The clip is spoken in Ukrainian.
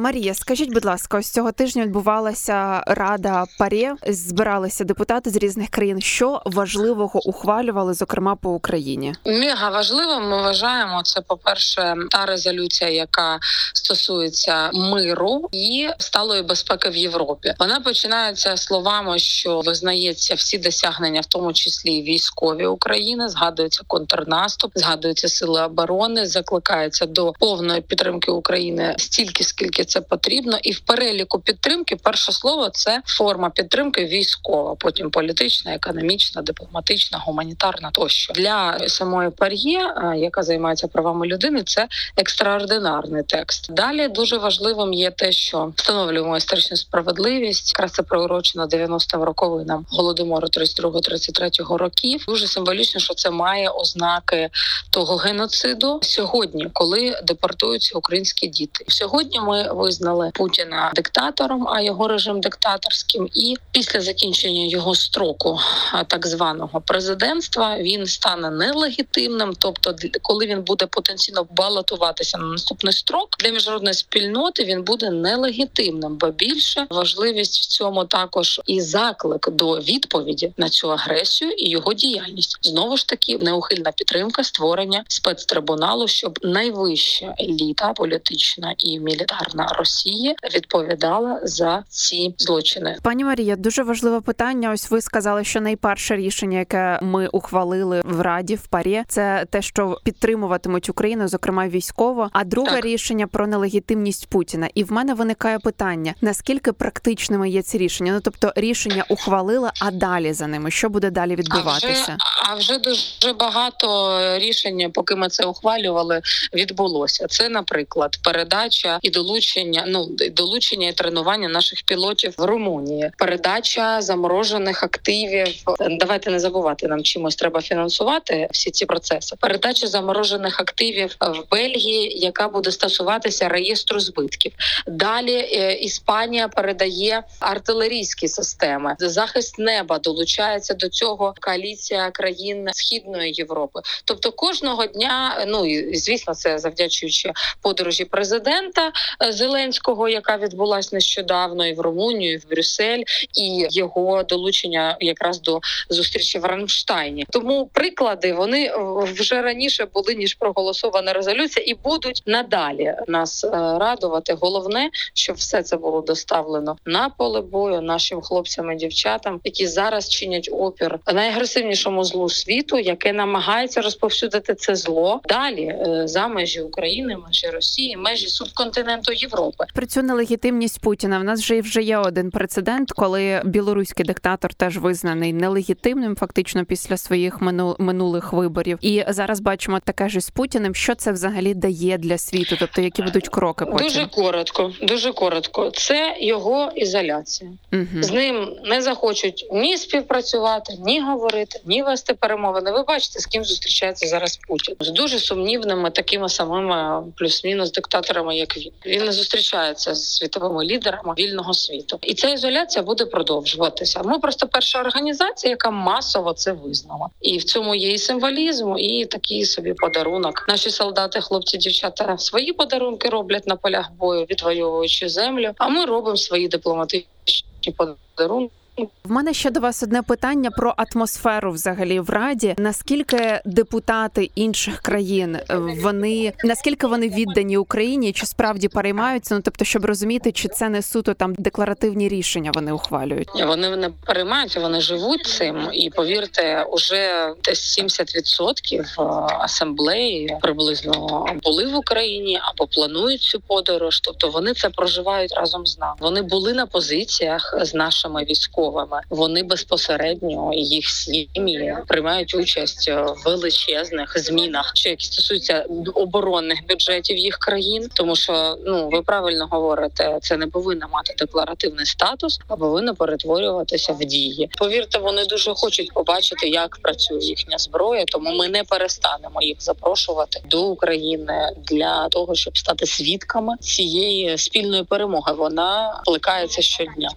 Марія, скажіть, будь ласка, ось цього тижня відбувалася рада ПАРЄ, збиралися депутати з різних країн. Що важливого ухвалювали, зокрема по Україні? Мега важливим ми вважаємо це. По перше, та резолюція, яка стосується миру і сталої безпеки в Європі. Вона починається словами, що визнається всі досягнення, в тому числі військові України. Згадується контрнаступ, згадуються сили оборони, закликається до повної підтримки України стільки, скільки це потрібно, і в переліку підтримки перше слово це форма підтримки військова, потім політична, економічна, дипломатична, гуманітарна тощо для самої пар'є, яка займається правами людини. Це екстраординарний текст. Далі дуже важливим є те, що встановлюємо історичну справедливість. Якраз це приурочено 90-м роковинам голодомору 32-33 років. Дуже символічно, що це має ознаки того геноциду сьогодні, коли депортуються українські діти. Сьогодні ми визнали Путіна диктатором, а його режим диктаторським. І після закінчення його строку, так званого президентства, він стане нелегітимним. Тобто, коли він буде потенційно балотуватися на наступний строк для міжнародної спільноти, він буде нелегітимним, бо більше важливість в цьому також і заклик до відповіді на цю агресію і його діяльність знову ж таки неухильна підтримка створення спецтрибуналу, щоб найвища еліта політична і мілітарна Росії відповідала за ці злочини. Пані Марія, дуже важливе питання. Ось ви сказали, що найперше рішення, яке ми ухвалили в Раді в парі, це те, що підтримуватимуть Україну, зокрема військово. А друге так. рішення про нелегітимність Путіна. І в мене виникає питання: наскільки практичними є ці рішення? Ну тобто рішення ухвалили, а далі за ними що буде далі відбуватися? А вже, а вже дуже багато рішень, поки ми це ухвалювали, відбулося. Це, наприклад, передача і долучення, ну долучення і тренування наших пілотів в Румунії, передача заморожених активів. Давайте не забувати нам чимось треба фінансувати всі ці процеси. Передача заморожених активів в Бельгії, яка буде стосуватися реєстру збитків. Далі е, Іспанія передає артилерійські системи. Захист неба долучається до цього коаліція країн східної Європи. Тобто кожного дня, ну і звісно, це завдячуючи подорожі президента е, Зеленського, яка відбулася нещодавно і в Румунію, і в Брюссель, і його долучення якраз до зустрічі в Рамштайні. Тому приклади вони вже раніше були ніж проголосована резолюція, і будуть надалі нас е, радувати. Головне, щоб все це було доставлено на поле бою нашим хлопцям і дівчатам, які зараз чинять опір найагресивнішому злу світу, яке намагається розповсюдити це зло далі е, за межі України, межі Росії, межі субконтиненту Європи. Про цю нелегітимність Путіна в нас вже вже є один прецедент, коли білоруський диктатор теж визнаний нелегітимним, фактично після своїх минулих виборів. І зараз бачимо таке ж з Путіним. Що це взагалі дає для світу? Тобто, які будуть кроки потім? дуже коротко, дуже коротко. Це його ізоляція. Угу. З ним не захочуть ні співпрацювати, ні говорити, ні вести перемовини. Ви бачите, з ким зустрічається зараз Путін з дуже сумнівними такими самими плюс-мінус диктаторами, як він. Він зустрічається з світовими лідерами вільного світу, і ця ізоляція буде продовжуватися. Ми просто перша організація, яка масово це визнала, і в цьому є і символізм, і такий собі подарунок. Наші солдати, хлопці, дівчата свої подарунки роблять на полях бою, відвоюючи землю. А ми робимо свої дипломатичні подарунки. В мене ще до вас одне питання про атмосферу взагалі в раді. Наскільки депутати інших країн вони наскільки вони віддані Україні, чи справді переймаються? Ну тобто, щоб розуміти, чи це не суто там декларативні рішення вони ухвалюють? Вони не переймаються, вони живуть цим, і повірте, уже десь 70% асамблеї приблизно були в Україні або планують цю подорож. Тобто вони це проживають разом з нами. Вони були на позиціях з нашими військовими. Вони безпосередньо їх сім'ї приймають участь в величезних змінах, що які стосуються оборонних бюджетів їх країн, тому що ну ви правильно говорите, це не повинно мати декларативний статус, а повинно перетворюватися в дії. Повірте, вони дуже хочуть побачити, як працює їхня зброя, тому ми не перестанемо їх запрошувати до України для того, щоб стати свідками цієї спільної перемоги. Вона плекається щодня.